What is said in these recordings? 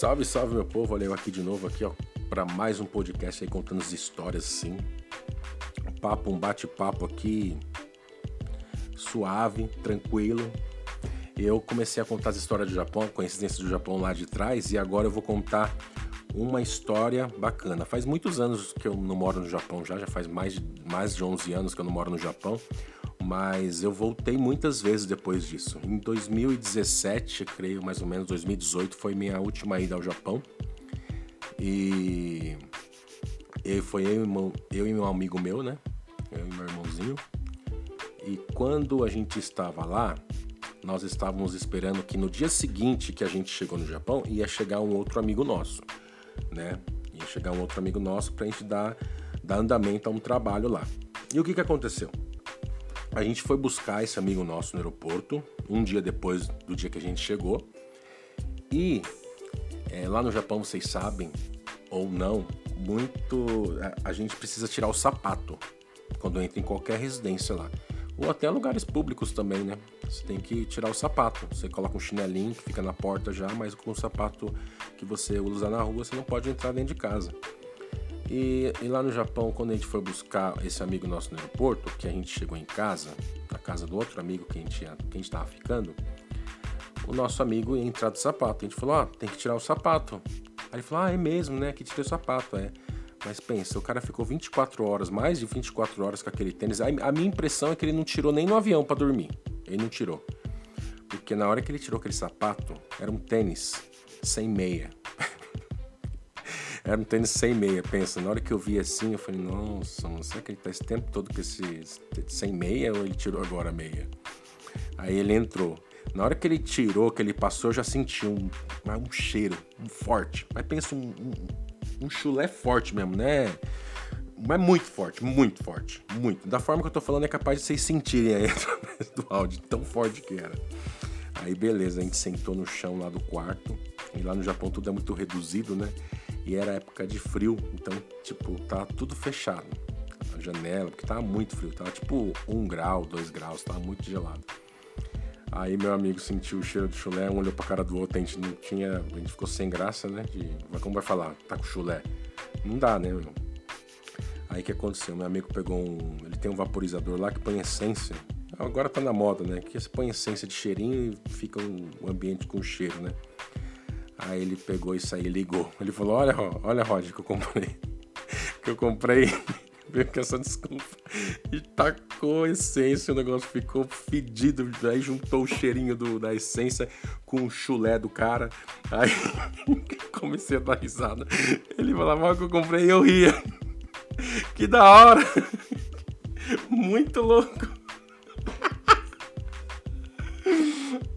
Salve, salve meu povo, olha eu aqui de novo aqui, ó, para mais um podcast aí contando as histórias assim. Um papo, um bate-papo aqui suave, tranquilo. Eu comecei a contar as histórias do Japão, coincidências do Japão lá de trás, e agora eu vou contar uma história bacana. Faz muitos anos que eu não moro no Japão já, já faz mais de, mais de 11 anos que eu não moro no Japão, mas eu voltei muitas vezes depois disso. Em 2017, creio mais ou menos 2018, foi minha última ida ao Japão. E, e foi eu, eu e meu amigo meu, né? Eu e meu irmãozinho. E quando a gente estava lá, nós estávamos esperando que no dia seguinte que a gente chegou no Japão ia chegar um outro amigo nosso, né? Ia chegar um outro amigo nosso para a gente dar, dar andamento a um trabalho lá. E o que, que aconteceu? A gente foi buscar esse amigo nosso no aeroporto, um dia depois do dia que a gente chegou. E é, lá no Japão, vocês sabem, ou não, muito. A, a gente precisa tirar o sapato quando entra em qualquer residência lá. Ou até lugares públicos também, né? Você tem que tirar o sapato. Você coloca um chinelinho que fica na porta já, mas com o sapato que você usa na rua, você não pode entrar dentro de casa. E, e, lá no Japão, quando a gente foi buscar esse amigo nosso no aeroporto, que a gente chegou em casa, na casa do outro amigo que a gente, que a gente tava ficando, o nosso amigo ia entrar de sapato. A gente falou, ó, oh, tem que tirar o sapato. Aí ele falou, ah, é mesmo, né, que tirei o sapato, é. Mas pensa, o cara ficou 24 horas, mais de 24 horas com aquele tênis. A minha impressão é que ele não tirou nem no avião para dormir. Ele não tirou. Porque na hora que ele tirou aquele sapato, era um tênis sem meia. Era um tênis sem meia, pensa. Na hora que eu vi assim, eu falei, nossa, será que ele tá esse tempo todo com esse sem meia ou ele tirou agora a meia? Aí ele entrou. Na hora que ele tirou, que ele passou, eu já senti um, um cheiro, um forte. Mas pensa, um, um, um chulé forte mesmo, né? Mas muito forte, muito forte, muito. Da forma que eu tô falando, é capaz de vocês sentirem aí através do áudio, tão forte que era. Aí beleza, a gente sentou no chão lá do quarto. E lá no Japão tudo é muito reduzido, né? E era época de frio, então, tipo, tá tudo fechado. A janela, porque tava muito frio, tava tipo um grau, dois graus, tava muito gelado. Aí meu amigo sentiu o cheiro do chulé, um olhou pra cara do outro, a gente não tinha. A gente ficou sem graça, né? De, como vai falar? Tá com chulé. Não dá, né, meu? Aí o que aconteceu? Meu amigo pegou um. Ele tem um vaporizador lá que põe essência. Agora tá na moda, né? Que você põe essência de cheirinho e fica um ambiente com cheiro, né? Aí ele pegou isso aí e ligou. Ele falou: Olha, olha, Rod, que eu comprei. que eu comprei. Veio com essa desculpa. E tacou essência, o negócio ficou fedido. Aí juntou o cheirinho do, da essência com o chulé do cara. Aí comecei a dar risada. Ele falava que eu comprei e eu ria. Que da hora! Muito louco!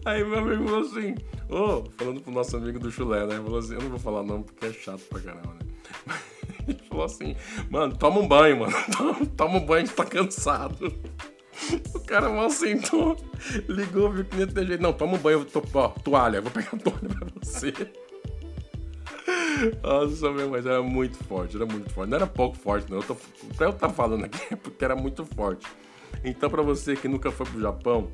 Aí meu amigo falou assim: oh, falando pro nosso amigo do chulé, né? Falou assim, eu não vou falar não porque é chato pra caramba, né? Ele falou assim, mano, toma um banho, mano. Toma um banho, gente tá cansado. O cara mal sentou, ligou, viu que nem tem jeito. Não, toma um banho, eu tô, ó, toalha, vou pegar a toalha pra você. Nossa, meu, mas era muito forte, era muito forte. Não era pouco forte, não. Eu tô, pra eu estar tá falando aqui é porque era muito forte. Então, pra você que nunca foi pro Japão,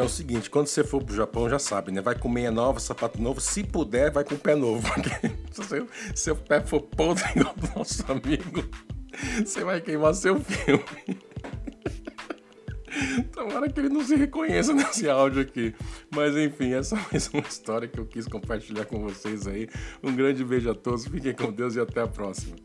é o seguinte, quando você for pro Japão, já sabe, né? Vai com meia nova, sapato novo. Se puder, vai com pé novo. se seu, seu pé for podre igual do nosso amigo, você vai queimar seu filme. Tomara que ele não se reconheça nesse áudio aqui. Mas enfim, essa é mais uma história que eu quis compartilhar com vocês aí. Um grande beijo a todos, fiquem com Deus e até a próxima.